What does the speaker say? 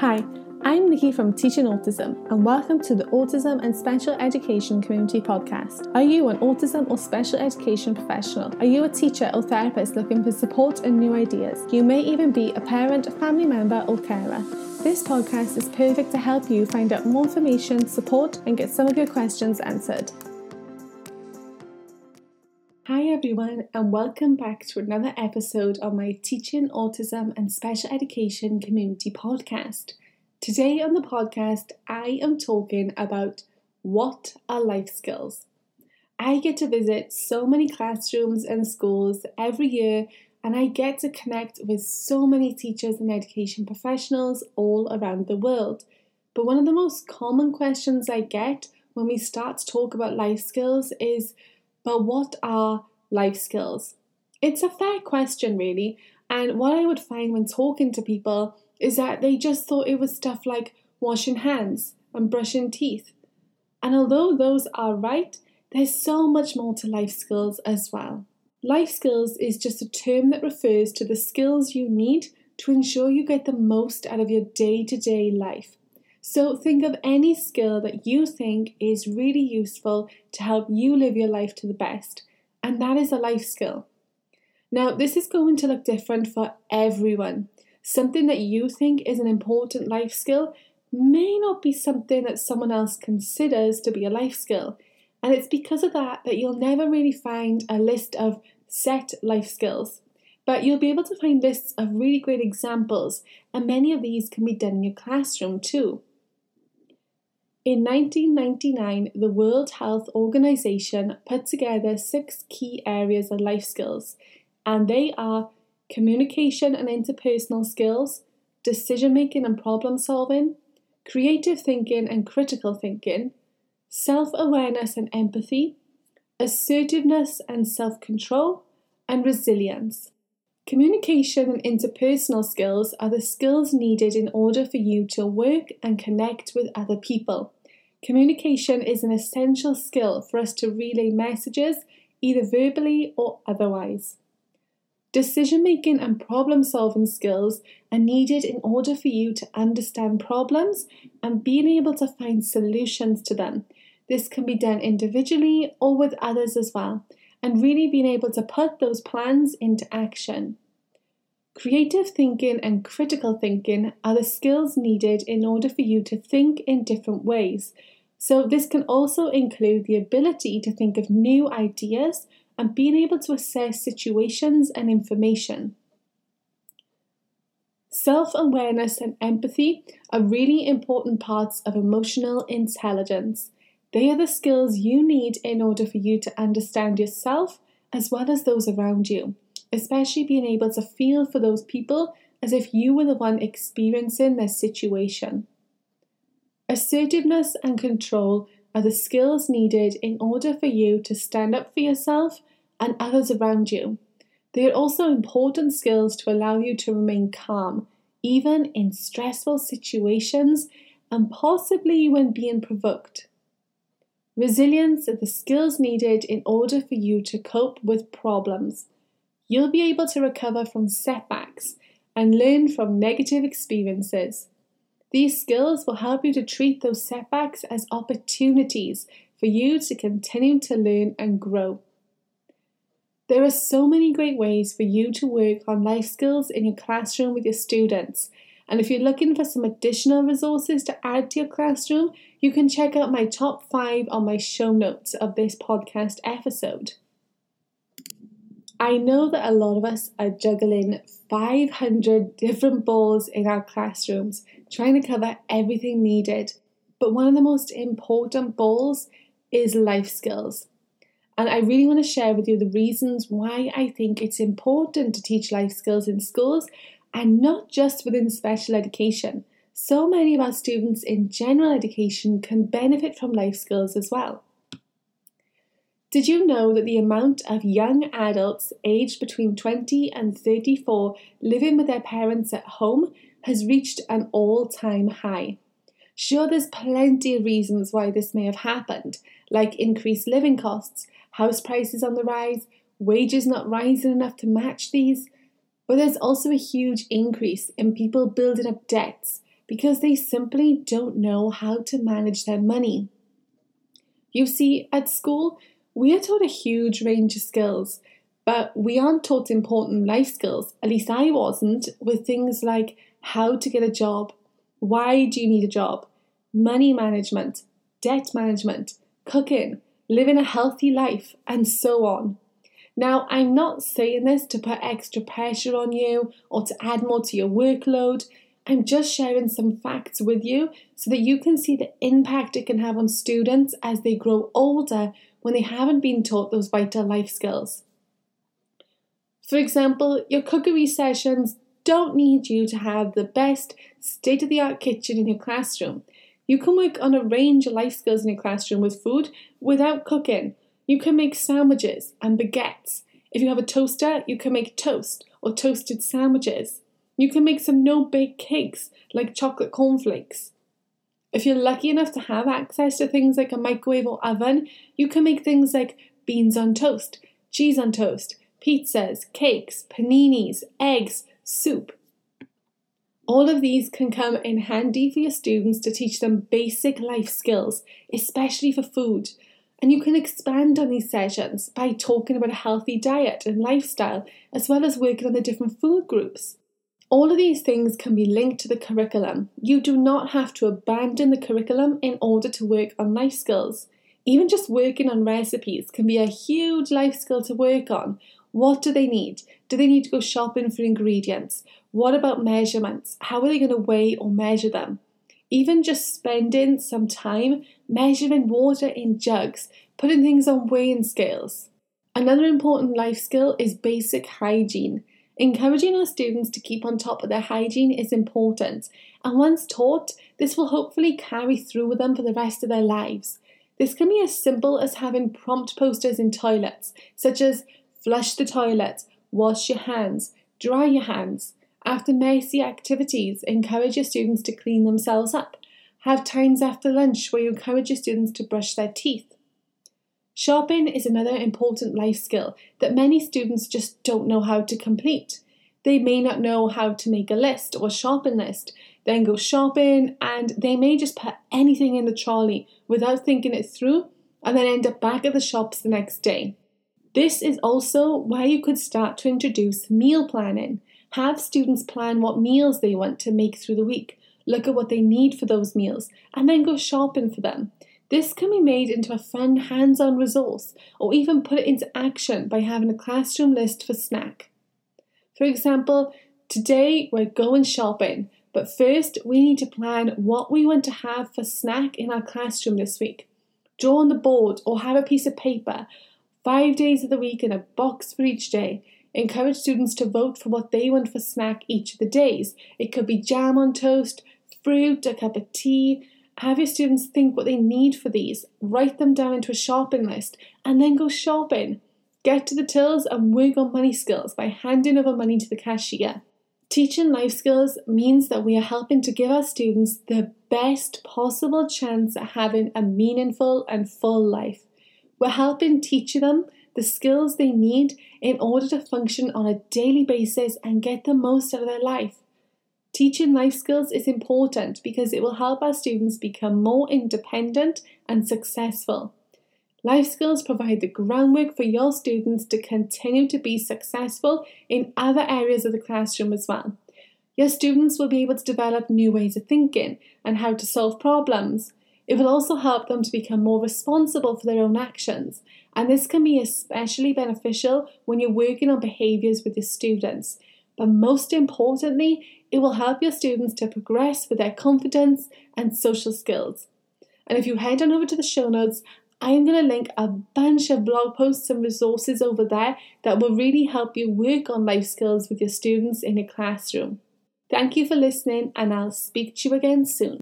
Hi, I'm Nikki from Teaching Autism, and welcome to the Autism and Special Education Community Podcast. Are you an autism or special education professional? Are you a teacher or therapist looking for support and new ideas? You may even be a parent, family member, or carer. This podcast is perfect to help you find out more information, support, and get some of your questions answered. Hi, everyone, and welcome back to another episode of my Teaching Autism and Special Education Community podcast. Today on the podcast, I am talking about what are life skills. I get to visit so many classrooms and schools every year, and I get to connect with so many teachers and education professionals all around the world. But one of the most common questions I get when we start to talk about life skills is but what are life skills? It's a fair question, really. And what I would find when talking to people is that they just thought it was stuff like washing hands and brushing teeth. And although those are right, there's so much more to life skills as well. Life skills is just a term that refers to the skills you need to ensure you get the most out of your day to day life. So think of any skill that you think is really useful to help you live your life to the best, and that is a life skill. Now, this is going to look different for everyone. Something that you think is an important life skill may not be something that someone else considers to be a life skill. And it's because of that that you'll never really find a list of set life skills. But you'll be able to find lists of really great examples, and many of these can be done in your classroom too. In 1999, the World Health Organization put together six key areas of life skills, and they are communication and interpersonal skills, decision making and problem solving, creative thinking and critical thinking, self awareness and empathy, assertiveness and self control, and resilience. Communication and interpersonal skills are the skills needed in order for you to work and connect with other people. Communication is an essential skill for us to relay messages either verbally or otherwise. Decision making and problem solving skills are needed in order for you to understand problems and being able to find solutions to them. This can be done individually or with others as well, and really being able to put those plans into action. Creative thinking and critical thinking are the skills needed in order for you to think in different ways. So, this can also include the ability to think of new ideas and being able to assess situations and information. Self awareness and empathy are really important parts of emotional intelligence. They are the skills you need in order for you to understand yourself as well as those around you especially being able to feel for those people as if you were the one experiencing their situation. Assertiveness and control are the skills needed in order for you to stand up for yourself and others around you. They are also important skills to allow you to remain calm, even in stressful situations and possibly when being provoked. Resilience are the skills needed in order for you to cope with problems you'll be able to recover from setbacks and learn from negative experiences. These skills will help you to treat those setbacks as opportunities for you to continue to learn and grow. There are so many great ways for you to work on life skills in your classroom with your students. And if you're looking for some additional resources to add to your classroom, you can check out my top five on my show notes of this podcast episode. I know that a lot of us are juggling 500 different balls in our classrooms, trying to cover everything needed. But one of the most important balls is life skills. And I really want to share with you the reasons why I think it's important to teach life skills in schools and not just within special education. So many of our students in general education can benefit from life skills as well. Did you know that the amount of young adults aged between 20 and 34 living with their parents at home has reached an all time high? Sure, there's plenty of reasons why this may have happened, like increased living costs, house prices on the rise, wages not rising enough to match these. But there's also a huge increase in people building up debts because they simply don't know how to manage their money. You see, at school, we are taught a huge range of skills, but we aren't taught important life skills, at least I wasn't, with things like how to get a job, why do you need a job, money management, debt management, cooking, living a healthy life, and so on. Now, I'm not saying this to put extra pressure on you or to add more to your workload. I'm just sharing some facts with you so that you can see the impact it can have on students as they grow older when they haven't been taught those vital life skills. For example, your cookery sessions don't need you to have the best state of the art kitchen in your classroom. You can work on a range of life skills in your classroom with food without cooking. You can make sandwiches and baguettes. If you have a toaster, you can make toast or toasted sandwiches. You can make some no bake cakes like chocolate cornflakes. If you're lucky enough to have access to things like a microwave or oven, you can make things like beans on toast, cheese on toast, pizzas, cakes, paninis, eggs, soup. All of these can come in handy for your students to teach them basic life skills, especially for food. And you can expand on these sessions by talking about a healthy diet and lifestyle, as well as working on the different food groups. All of these things can be linked to the curriculum. You do not have to abandon the curriculum in order to work on life skills. Even just working on recipes can be a huge life skill to work on, what do they need? Do they need to go shopping for ingredients? What about measurements? How are they going to weigh or measure them? Even just spending some time measuring water in jugs, putting things on weighing scales. Another important life skill is basic hygiene. Encouraging our students to keep on top of their hygiene is important, and once taught, this will hopefully carry through with them for the rest of their lives. This can be as simple as having prompt posters in toilets, such as Flush the toilet, wash your hands, dry your hands. After messy activities, encourage your students to clean themselves up. Have times after lunch where you encourage your students to brush their teeth. Shopping is another important life skill that many students just don't know how to complete. They may not know how to make a list or shopping list, then go shopping, and they may just put anything in the trolley without thinking it through and then end up back at the shops the next day. This is also where you could start to introduce meal planning. Have students plan what meals they want to make through the week, look at what they need for those meals, and then go shopping for them. This can be made into a fun hands on resource, or even put it into action by having a classroom list for snack. For example, today we're going shopping, but first we need to plan what we want to have for snack in our classroom this week. Draw on the board or have a piece of paper five days of the week and a box for each day. Encourage students to vote for what they want for snack each of the days. It could be jam on toast, fruit, a cup of tea. Have your students think what they need for these, write them down into a shopping list, and then go shopping. Get to the tills and work on money skills by handing over money to the cashier. Teaching life skills means that we are helping to give our students the best possible chance at having a meaningful and full life. We're helping teach them the skills they need in order to function on a daily basis and get the most out of their life. Teaching life skills is important because it will help our students become more independent and successful. Life skills provide the groundwork for your students to continue to be successful in other areas of the classroom as well. Your students will be able to develop new ways of thinking and how to solve problems, it will also help them to become more responsible for their own actions, and this can be especially beneficial when you're working on behaviours with your students. But most importantly, it will help your students to progress with their confidence and social skills. And if you head on over to the show notes, I am going to link a bunch of blog posts and resources over there that will really help you work on life skills with your students in your classroom. Thank you for listening, and I'll speak to you again soon.